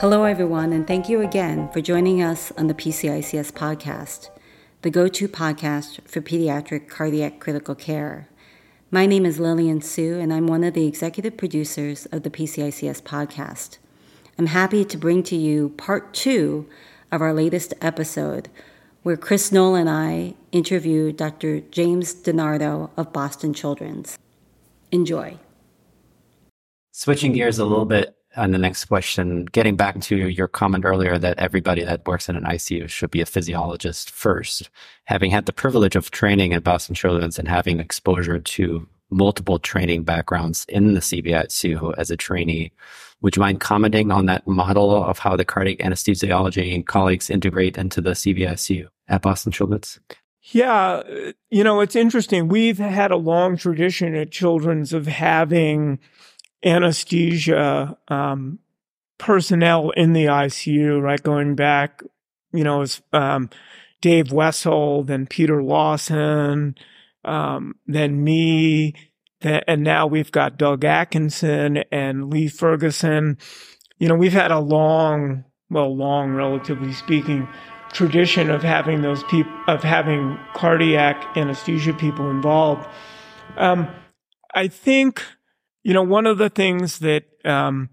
Hello, everyone, and thank you again for joining us on the PCICS podcast, the go to podcast for pediatric cardiac critical care. My name is Lillian Su, and I'm one of the executive producers of the PCICS podcast. I'm happy to bring to you part two of our latest episode, where Chris Knoll and I interview Dr. James DiNardo of Boston Children's. Enjoy. Switching gears a little bit on the next question, getting back to your comment earlier that everybody that works in an ICU should be a physiologist first. Having had the privilege of training at Boston Children's and having exposure to multiple training backgrounds in the CVICU as a trainee, would you mind commenting on that model of how the cardiac anesthesiology colleagues integrate into the CVICU at Boston Children's? Yeah, you know, it's interesting. We've had a long tradition at Children's of having anesthesia um, personnel in the ICU, right? Going back, you know, as um, Dave Wessel, then Peter Laussen, um, then me, then, and now we've got Doug Atkinson and Lee Ferguson. You know, we've had a long, well, long, relatively speaking, tradition of having those people, of having cardiac anesthesia people involved. Um, I think you know, one of the things that um,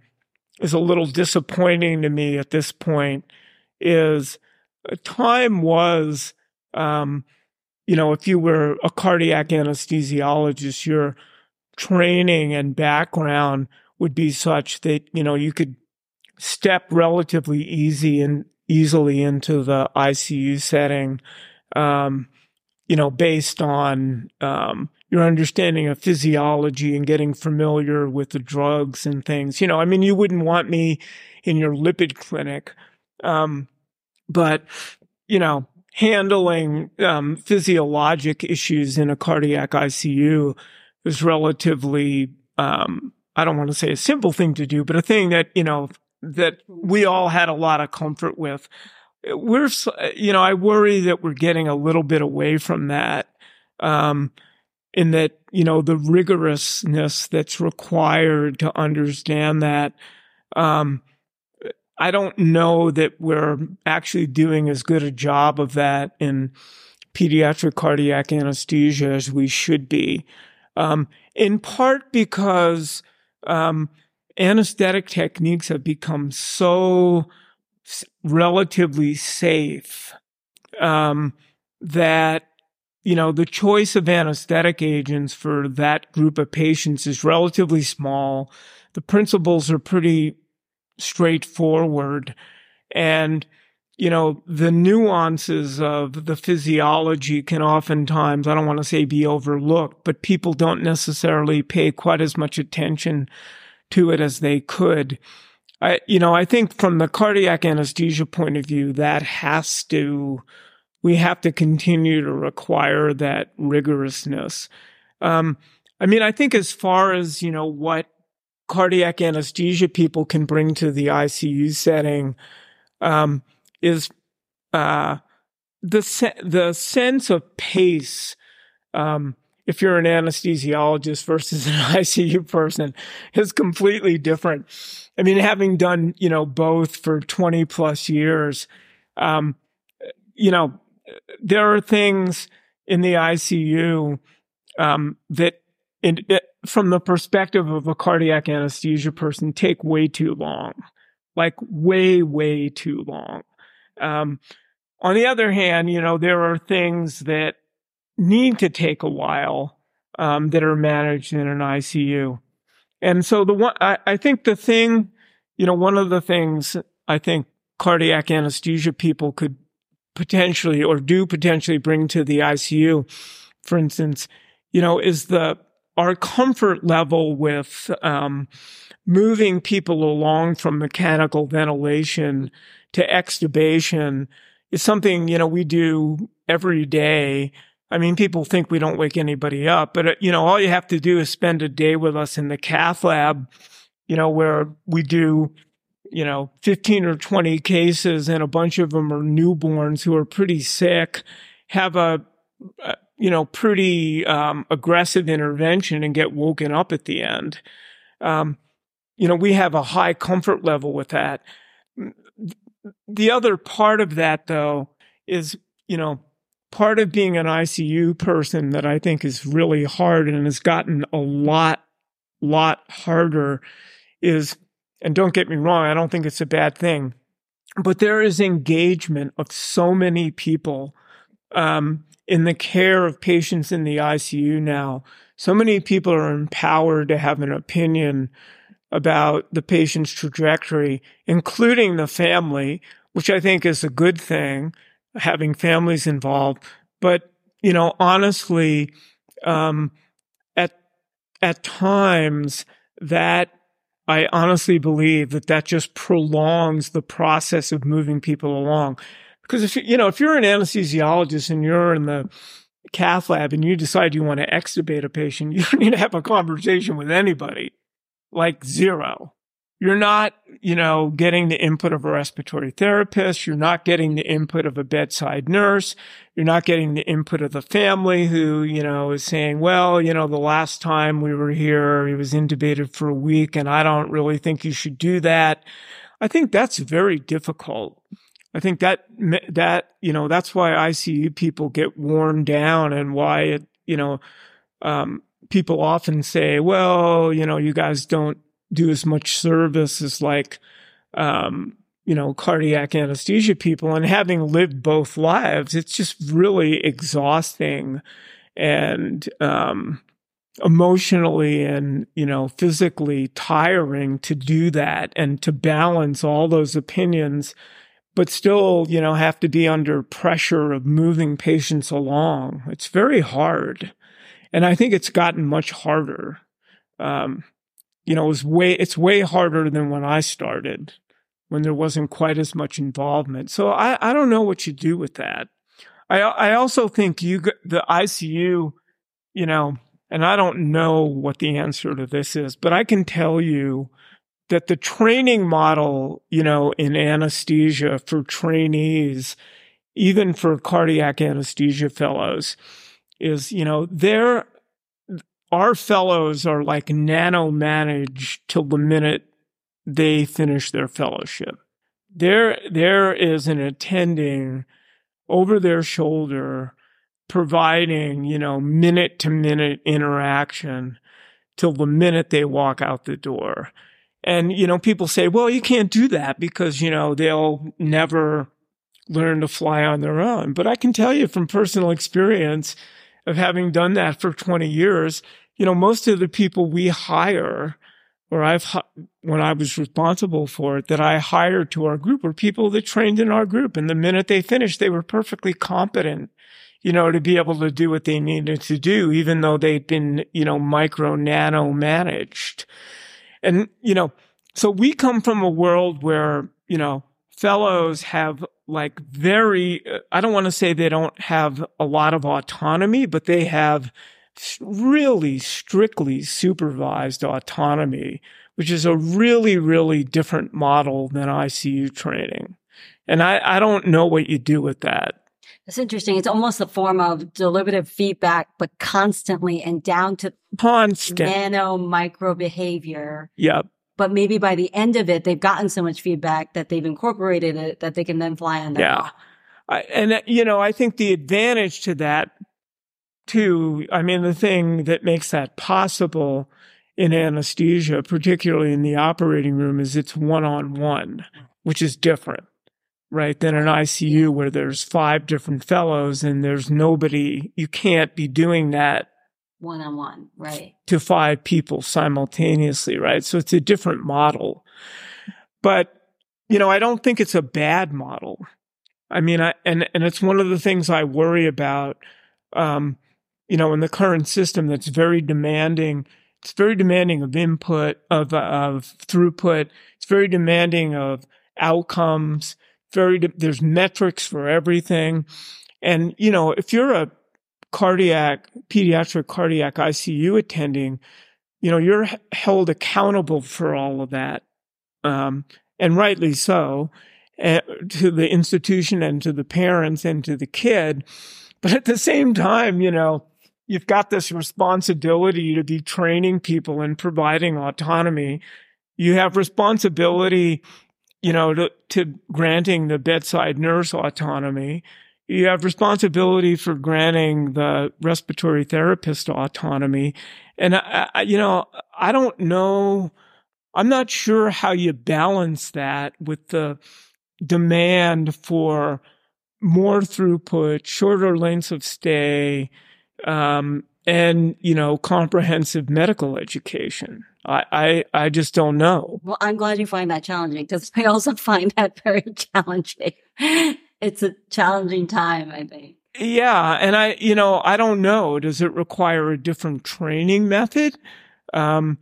is a little disappointing to me at this point is time was, um, you know, if you were a cardiac anesthesiologist, your training and background would be such that, you know, you could step relatively easy and easily into the ICU setting, um, you know, based on, um, your understanding of physiology and getting familiar with the drugs and things. You know, I mean, you wouldn't want me in your lipid clinic. Um, but, you know, handling um, physiologic issues in a cardiac ICU is relatively, um, I don't want to say a simple thing to do, but a thing that, you know, that we all had a lot of comfort with. We're, you know, I worry that we're getting a little bit away from that. Um, in that, you know, the rigorousness that's required to understand that. Um, I don't know that we're actually doing as good a job of that in pediatric cardiac anesthesia as we should be. Um, in part because um, anesthetic techniques have become so relatively safe um, that you know, the choice of anesthetic agents for that group of patients is relatively small. The principles are pretty straightforward. And, you know, the nuances of the physiology can oftentimes, I don't want to say be overlooked, but people don't necessarily pay quite as much attention to it as they could. I, you know, I think from the cardiac anesthesia point of view, that has to, we have to continue to require that rigorousness. Um, I mean, I think as far as, you know, what cardiac anesthesia people can bring to the ICU setting, um, is, uh, the, se- the sense of pace, um, if you're an anesthesiologist versus an ICU person is completely different. I mean, having done, you know, both for 20 plus years, um, you know, there are things in the ICU um, that, in, it, from the perspective of a cardiac anesthesia person, take way too long, like way, way too long. Um, on the other hand, you know, there are things that need to take a while um, that are managed in an ICU. And so the one, I, I think the thing, you know, one of the things I think cardiac anesthesia people could potentially or do potentially bring to the ICU, for instance, you know, is the our comfort level with um, moving people along from mechanical ventilation to extubation is something you know we do every day. I mean, people think we don't wake anybody up, but uh, you know, all you have to do is spend a day with us in the cath lab, you know, where we do you know, 15 or 20 cases and a bunch of them are newborns who are pretty sick, have a, a you know, pretty um, aggressive intervention and get woken up at the end. Um, you know, we have a high comfort level with that. the other part of that though is, you know, part of being an ICU person that I think is really hard and has gotten a lot, lot harder is, and don't get me wrong, I don't think it's a bad thing, but there is engagement of so many people um, in the care of patients in the ICU now. So many people are empowered to have an opinion about the patient's trajectory, including the family, which I think is a good thing having families involved. But, you know, honestly, um, at, at times that I honestly believe that that just prolongs the process of moving people along. Because if you, know, if you're an anesthesiologist and you're in the cath lab and you decide you want to extubate a patient, you don't need to have a conversation with anybody. Like zero. You're not, you know, getting the input of a respiratory therapist. You're not getting the input of a bedside nurse. You're not getting the input of the family who, you know, is saying, well, you know, the last time we were here, he was intubated for a week and I don't really think you should do that. I think that's very difficult. I think that, that, you know, that's why ICU people get worn down and why it, you know, um, people often say, well, you know, you guys don't do as much service as like, um, you know, cardiac anesthesia people. And having lived both lives, it's just really exhausting and, um, emotionally and, you know, physically tiring to do that and to balance all those opinions, but still, you know, have to be under pressure of moving patients along. It's very hard. And I think it's gotten much harder. Um, you know, it was way, it's way harder than when I started, when there wasn't quite as much involvement. So I, I don't know what you do with that. I, I also think you, the ICU, you know, and I don't know what the answer to this is, but I can tell you that the training model, you know, in anesthesia for trainees, even for cardiac anesthesia fellows, is, you know, they're our fellows are like nano managed till the minute they finish their fellowship. There, there is an attending over their shoulder, providing, you know, minute to minute interaction till the minute they walk out the door. And, you know, people say, well, you can't do that because, you know, they'll never learn to fly on their own. But I can tell you from personal experience, of having done that for 20 years, you know, most of the people we hire or I've, when I was responsible for it, that I hired to our group were people that trained in our group. And the minute they finished, they were perfectly competent, you know, to be able to do what they needed to do, even though they'd been, you know, micro nano managed. And, you know, so we come from a world where, you know, fellows have like very, I don't want to say they don't have a lot of autonomy, but they have really strictly supervised autonomy, which is a really, really different model than ICU training. And I, I don't know what you do with that. That's interesting. It's almost a form of deliberative feedback, but constantly and down to constant nano micro behavior. Yep but maybe by the end of it, they've gotten so much feedback that they've incorporated it that they can then fly on that. Yeah. I, and, uh, you know, I think the advantage to that too, I mean, the thing that makes that possible in anesthesia, particularly in the operating room, is it's one on one, which is different, right? Than an ICU where there's five different fellows and there's nobody, you can't be doing that one on one, right? To five people simultaneously, right? So it's a different model. But, you know, I don't think it's a bad model. I mean, I, and, and it's one of the things I worry about, um, you know, in the current system that's very demanding. It's very demanding of input, of, of throughput. It's very demanding of outcomes. Very, de- there's metrics for everything. And, you know, if you're a cardiac, pediatric cardiac ICU attending, you know, you're held accountable for all of that. Um, and rightly so, uh, to the institution and to the parents and to the kid. But at the same time, you know, you've got this responsibility to be training people and providing autonomy. You have responsibility you know, to, to granting the bedside nurse autonomy. You have responsibility for granting the respiratory therapist autonomy. And I, I, you know, I don't know. I'm not sure how you balance that with the demand for more throughput, shorter lengths of stay, um, and you know, comprehensive medical education. I, I, I just don't know. Well, I'm glad you find that challenging because I also find that very challenging. It's a challenging time, I think. Yeah. And I, you know, I don't know. Does it require a different training method? Um,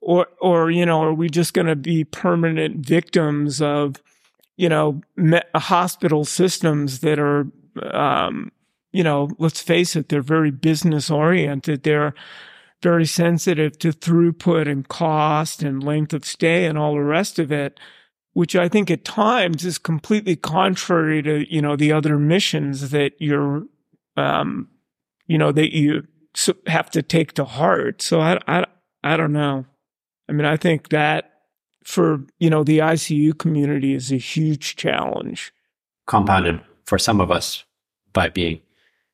or, or, you know, are we just going to be permanent victims of, you know, me- hospital systems that are, um, you know, let's face it, they're very business oriented. They're, very sensitive to throughput and cost and length of stay and all the rest of it, which I think at times is completely contrary to, you know, the other missions that you're, um, you know, that you have to take to heart. So I, I, I don't know. I mean, I think that for, you know, the ICU community is a huge challenge. Compounded for some of us by being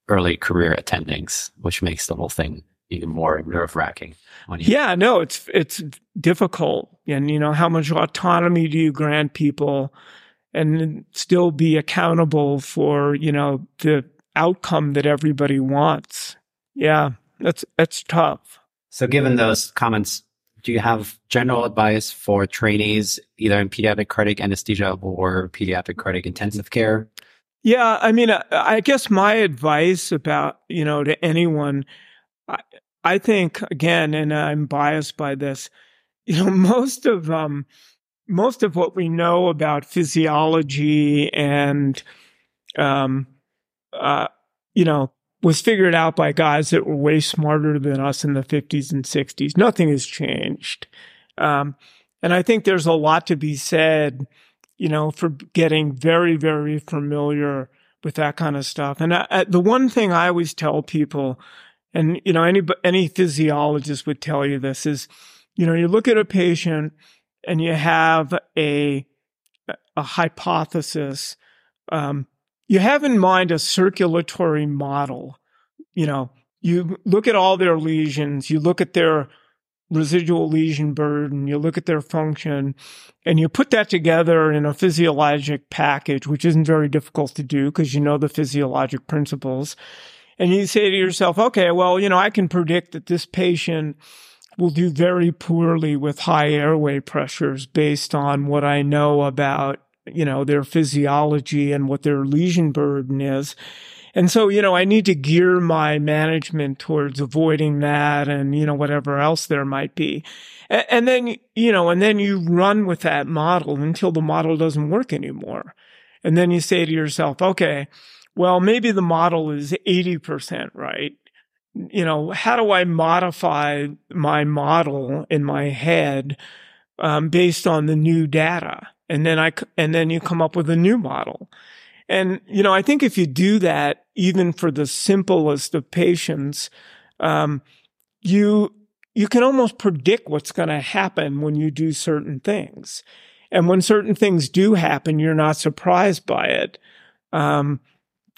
early career attendings, which makes the whole thing even more nerve wracking. Yeah, no, it's it's difficult, and you know how much autonomy do you grant people, and still be accountable for you know the outcome that everybody wants. Yeah, that's that's tough. So, given those comments, do you have general advice for trainees either in pediatric cardiac anesthesia or pediatric cardiac intensive care? Yeah, I mean, I guess my advice about, you know, to anyone, I, I think again, and I'm biased by this, you know, most of um most of what we know about physiology and um uh you know was figured out by guys that were way smarter than us in the 50s and 60s. Nothing has changed. Um, and I think there's a lot to be said, you know, for getting very, very familiar with that kind of stuff. And I, I, the one thing I always tell people and you know any any physiologist would tell you this is you know you look at a patient and you have a a hypothesis um, you have in mind a circulatory model. You know you look at all their lesions you look at their residual lesion burden you look at their function and you put that together in a physiologic package which isn't very difficult to do because you know the physiologic principles and you say to yourself, okay, well, you know, I can predict that this patient will do very poorly with high airway pressures based on what I know about, you know, their physiology and what their lesion burden is. And so, you know, I need to gear my management towards avoiding that and, you know, whatever else there might be. And, and then, you know, and then you run with that model until the model doesn't work anymore. And then you say to yourself, okay, well, maybe the model is 80% right. You know, how do I modify my model in my head um, based on the new data? And then I, and then you come up with a new model. And, you know, I think if you do that, even for the simplest of patients, um, you, you can almost predict what's going to happen when you do certain things. And when certain things do happen, you're not surprised by it. Um,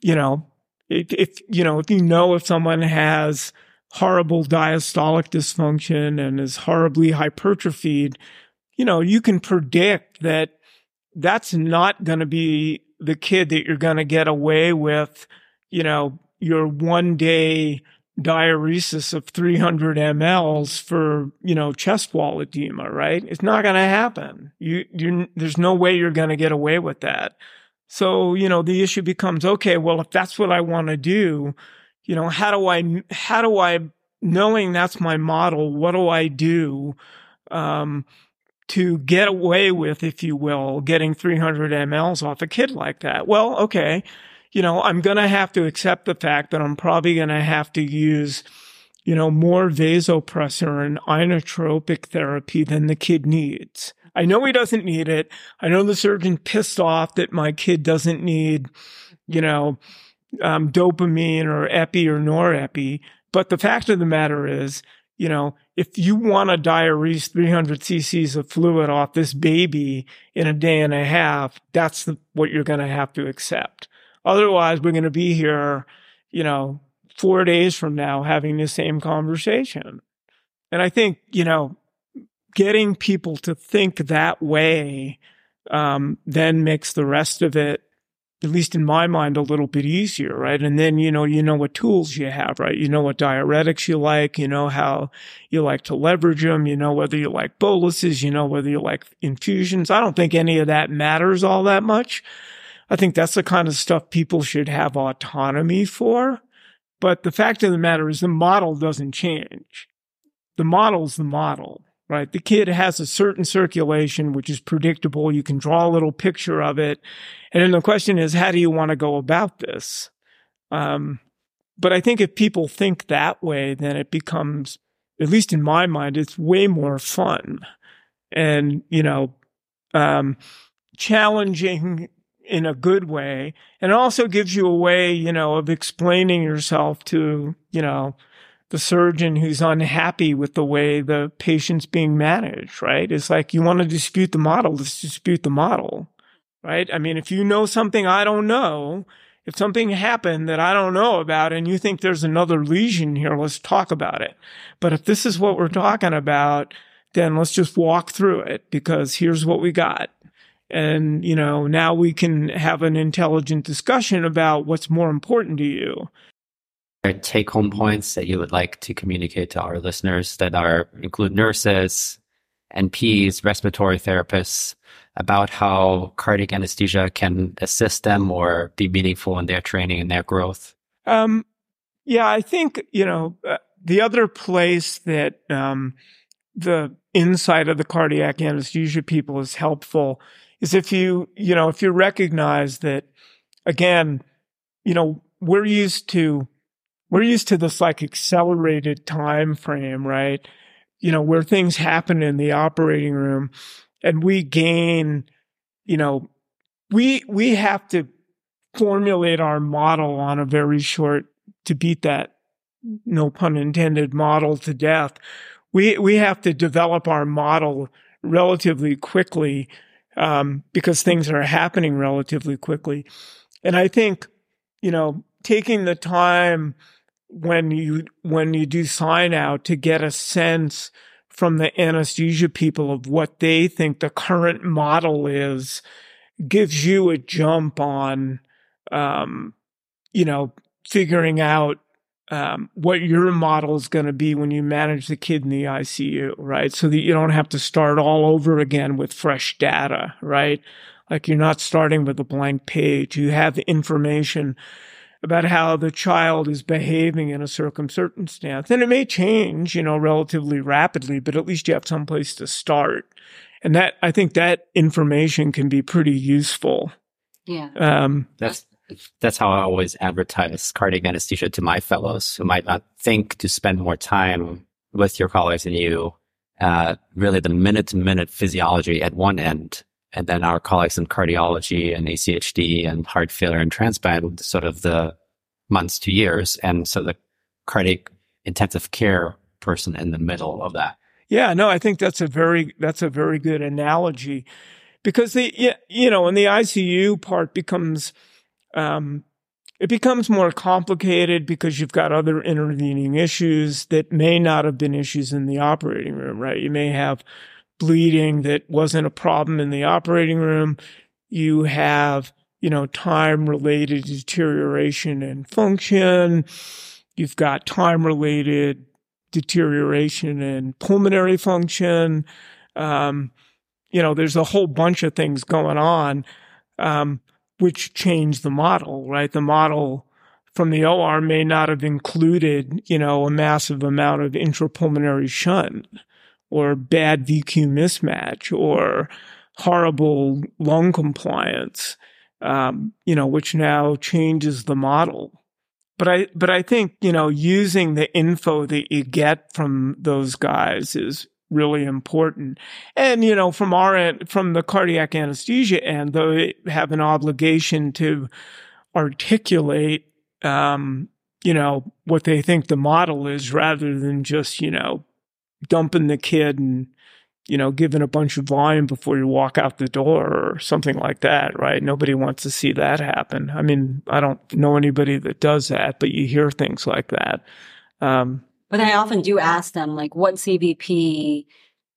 you know, if, you know, if you know if someone has horrible diastolic dysfunction and is horribly hypertrophied, you know, you can predict that that's not going to be the kid that you're going to get away with, you know, your one day diuresis of 300 mLs for, you know, chest wall edema, right? It's not going to happen. You, you, there's no way you're going to get away with that. So, you know, the issue becomes, okay, well, if that's what I want to do, you know, how do I, how do I, knowing that's my model, what do I do, um, to get away with, if you will, getting 300 mLs off a kid like that? Well, okay. You know, I'm going to have to accept the fact that I'm probably going to have to use, you know, more vasopressor and inotropic therapy than the kid needs. I know he doesn't need it. I know the surgeon pissed off that my kid doesn't need, you know, um, dopamine or epi or norepi. But the fact of the matter is, you know, if you want to diurese 300 cc's of fluid off this baby in a day and a half, that's the, what you're going to have to accept. Otherwise, we're going to be here, you know, four days from now having the same conversation. And I think, you know, getting people to think that way um, then makes the rest of it at least in my mind, a little bit easier, right? And then, you know, you know what tools you have, right? You know what diuretics you like, you know how you like to leverage them, you know whether you like boluses, you know whether you like infusions. I don't think any of that matters all that much. I think that's the kind of stuff people should have autonomy for. But the fact of the matter is the model doesn't change. The model's the model right? The kid has a certain circulation, which is predictable. You can draw a little picture of it. And then the question is, how do you want to go about this? Um, but I think if people think that way, then it becomes, at least in my mind, it's way more fun and, you know, um, challenging in a good way. And also gives you a way, you know, of explaining yourself to, you know, the surgeon who's unhappy with the way the patient's being managed, right? It's like you want to dispute the model, let's dispute the model, right? I mean, if you know something I don't know, if something happened that I don't know about and you think there's another lesion here, let's talk about it. But if this is what we're talking about, then let's just walk through it because here's what we got. And, you know, now we can have an intelligent discussion about what's more important to you take home points that you would like to communicate to our listeners that are include nurses, NPs, respiratory therapists about how cardiac anesthesia can assist them or be meaningful in their training and their growth? Um, yeah, I think, you know, uh, the other place that um, the insight of the cardiac anesthesia people is helpful is if you, you know, if you recognize that, again, you know, we're used to we're used to this like accelerated time frame, right? You know, where things happen in the operating room and we gain, you know, we, we have to formulate our model on a very short to beat that, no pun intended, model to death. We, we have to develop our model relatively quickly, um, because things are happening relatively quickly. And I think, you know, taking the time when you when you do sign out to get a sense from the anesthesia people of what they think the current model is gives you a jump on um, you know figuring out um, what your model is going to be when you manage the kid in the ICU, right? So that you don't have to start all over again with fresh data, right? Like you're not starting with a blank page. You have information about how the child is behaving in a circumstance. And it may change, you know, relatively rapidly, but at least you have some place to start. And that, I think that information can be pretty useful. Yeah. Um, that's, that's how I always advertise cardiac anesthesia to my fellows who might not think to spend more time with your colleagues and you. Uh, really the minute to minute physiology at one end and then our colleagues in cardiology and ACHD and heart failure and transplant, sort of the months to years. And so the cardiac intensive care person in the middle of that. Yeah, no, I think that's a very, that's a very good analogy because the, you know, when the ICU part becomes, um, it becomes more complicated because you've got other intervening issues that may not have been issues in the operating room, right? You may have bleeding that wasn't a problem in the operating room. You have, you know, time related deterioration and function. You've got time related deterioration in pulmonary function. Um, you know, there's a whole bunch of things going on, um, which change the model, right? The model from the OR may not have included, you know, a massive amount of intrapulmonary shunt or bad VQ mismatch or horrible lung compliance, um, you know, which now changes the model. But I, but I think, you know, using the info that you get from those guys is really important. And, you know, from our end, from the cardiac anesthesia end, they have an obligation to articulate, um, you know, what they think the model is rather than just, you know, dumping the kid and you know, giving a bunch of volume before you walk out the door or something like that, right? Nobody wants to see that happen. I mean, I don't know anybody that does that, but you hear things like that. Um, but I often do ask them, like, what CVP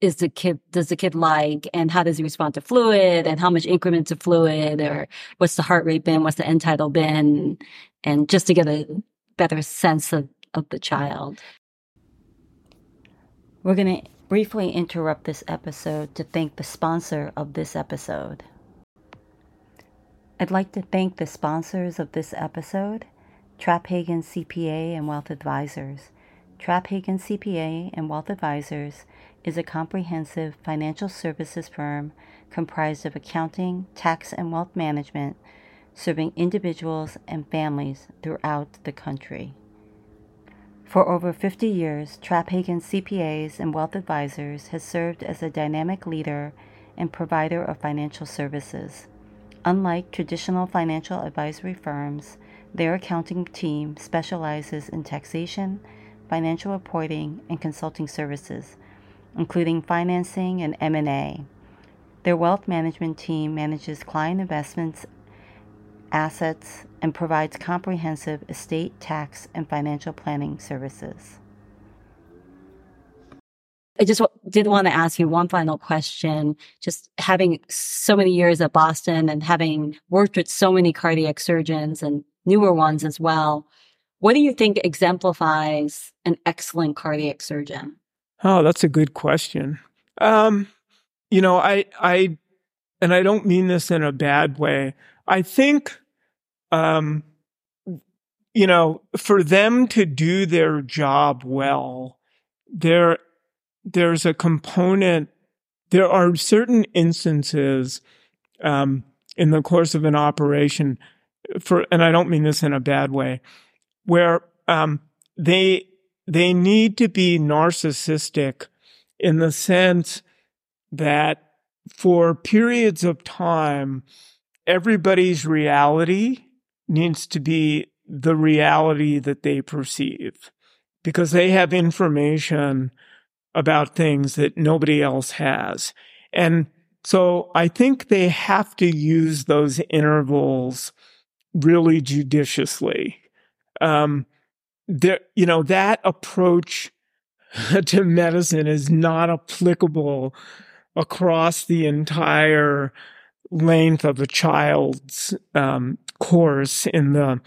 is the kid, does the kid like, and how does he respond to fluid, and how much increments of fluid, or what's the heart rate been, what's the end tidal been, and just to get a better sense of, of the child. We're going to briefly interrupt this episode to thank the sponsor of this episode. I'd like to thank the sponsors of this episode Traphagen CPA and Wealth Advisors. Traphagen CPA and Wealth Advisors is a comprehensive financial services firm comprised of accounting, tax, and wealth management, serving individuals and families throughout the country. For over 50 years, Traphagen CPAs and Wealth Advisors has served as a dynamic leader and provider of financial services. Unlike traditional financial advisory firms, their accounting team specializes in taxation, financial reporting, and consulting services, including financing and M&A. Their wealth management team manages client investments assets, and provides comprehensive estate, tax, and financial planning services. I just did want to ask you one final question. Just having so many years at Boston and having worked with so many cardiac surgeons and newer ones as well, what do you think exemplifies an excellent cardiac surgeon? Oh, that's a good question. Um, you know, I, I, and I don't mean this in a bad way. I think, um, you know, for them to do their job well, there, there's a component, there are certain instances, um, in the course of an operation for, and I don't mean this in a bad way, where, um, they, they need to be narcissistic in the sense that for periods of time, everybody's reality needs to be the reality that they perceive because they have information about things that nobody else has. And so I think they have to use those intervals really judiciously. Um, there, you know, that approach to medicine is not applicable across the entire length of a child's um, course in the,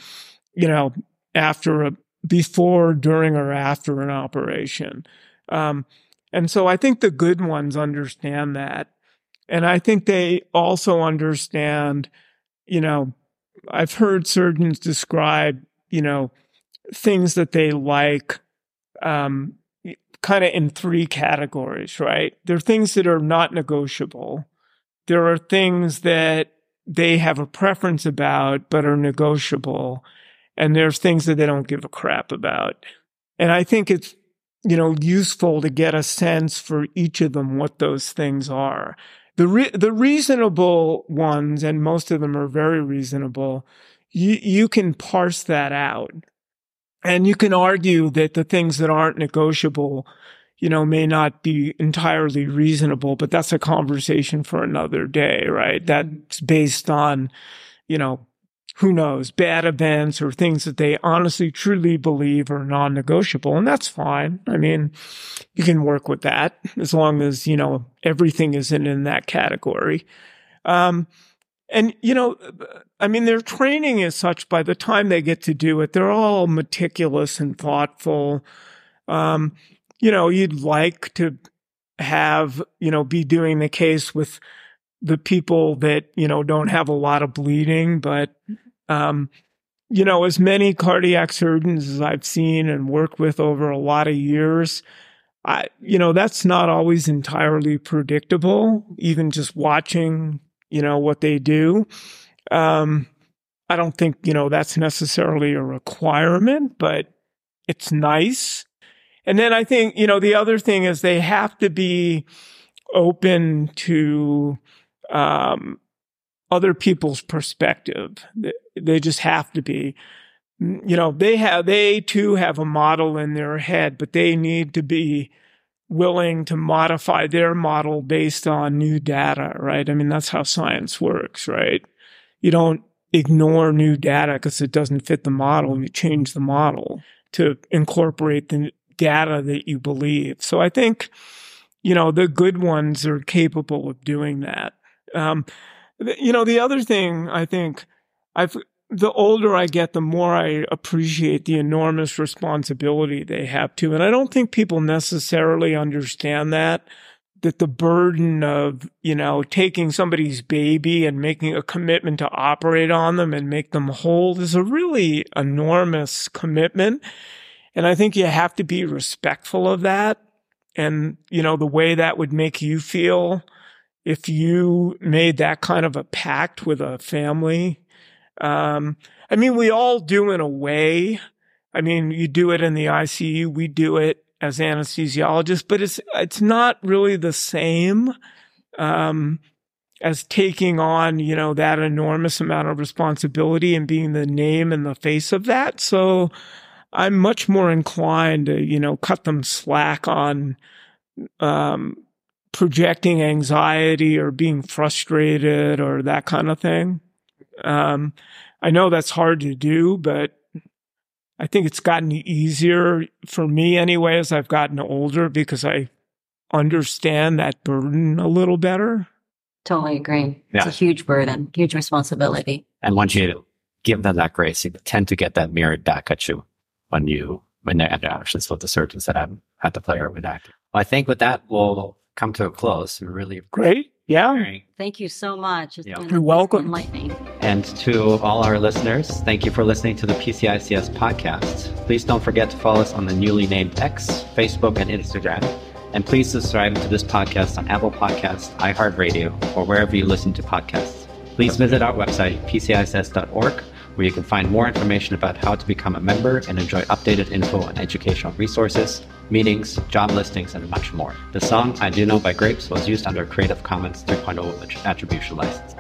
you know, after a, before, during, or after an operation. Um, and so I think the good ones understand that. And I think they also understand, you know, I've heard surgeons describe, you know, things that they like, um, kind of in three categories, right? There are things that are not negotiable there are things that they have a preference about, but are negotiable. And there's things that they don't give a crap about. And I think it's, you know, useful to get a sense for each of them what those things are. The re- the reasonable ones, and most of them are very reasonable, you, you can parse that out. And you can argue that the things that aren't negotiable you know, may not be entirely reasonable, but that's a conversation for another day, right? That's based on, you know, who knows, bad events or things that they honestly truly believe are non-negotiable. And that's fine. I mean, you can work with that as long as, you know, everything isn't in that category. Um, and, you know, I mean, their training is such by the time they get to do it, they're all meticulous and thoughtful. Um, you know, you'd like to have, you know, be doing the case with the people that, you know, don't have a lot of bleeding, but, um, you know, as many cardiac surgeons as I've seen and worked with over a lot of years, I, you know, that's not always entirely predictable, even just watching, you know, what they do. Um, I don't think, you know, that's necessarily a requirement, but it's nice. And then I think, you know, the other thing is they have to be open to, um, other people's perspective. They just have to be. You know, they have, they too have a model in their head, but they need to be willing to modify their model based on new data, right? I mean, that's how science works, right? You don't ignore new data because it doesn't fit the model. You change the model to incorporate the data that you believe. So I think, you know, the good ones are capable of doing that. Um, you know, the other thing I think I've, the older I get, the more I appreciate the enormous responsibility they have to. And I don't think people necessarily understand that that the burden of, you know, taking somebody's baby and making a commitment to operate on them and make them whole is a really enormous commitment. And I think you have to be respectful of that. And, you know, the way that would make you feel if you made that kind of a pact with a family. Um, I mean, we all do in a way. I mean, you do it in the ICU. We do it as anesthesiologists, but it's it's not really the same um, as taking on you know that enormous amount of responsibility and being the name and the face of that. So I'm much more inclined to you know cut them slack on um, projecting anxiety or being frustrated or that kind of thing. Um, I know that's hard to do, but I think it's gotten easier for me anyway as I've gotten older because I understand that burden a little better. Totally agree. Yeah. It's a huge burden, huge responsibility. And once you give them that grace, you tend to get that mirrored back at you when you when they're actually what the surgeons that I've had to play or with acting. Well, I think with that we'll come to a close. We really great. Yeah. Thank you so much. It's yeah. You're welcome. Enlightening. And to all our listeners, thank you for listening to the PCICS podcast. Please don't forget to follow us on the newly named X, Facebook, and Instagram. And please subscribe to this podcast on Apple Podcasts, iHeartRadio, or wherever you listen to podcasts. Please visit our website, pcics.org, where you can find more information about how to become a member and enjoy updated info and educational resources meetings, job listings, and much more. The song I Do Know by Grapes was used under Creative Commons 3.0 attribution license.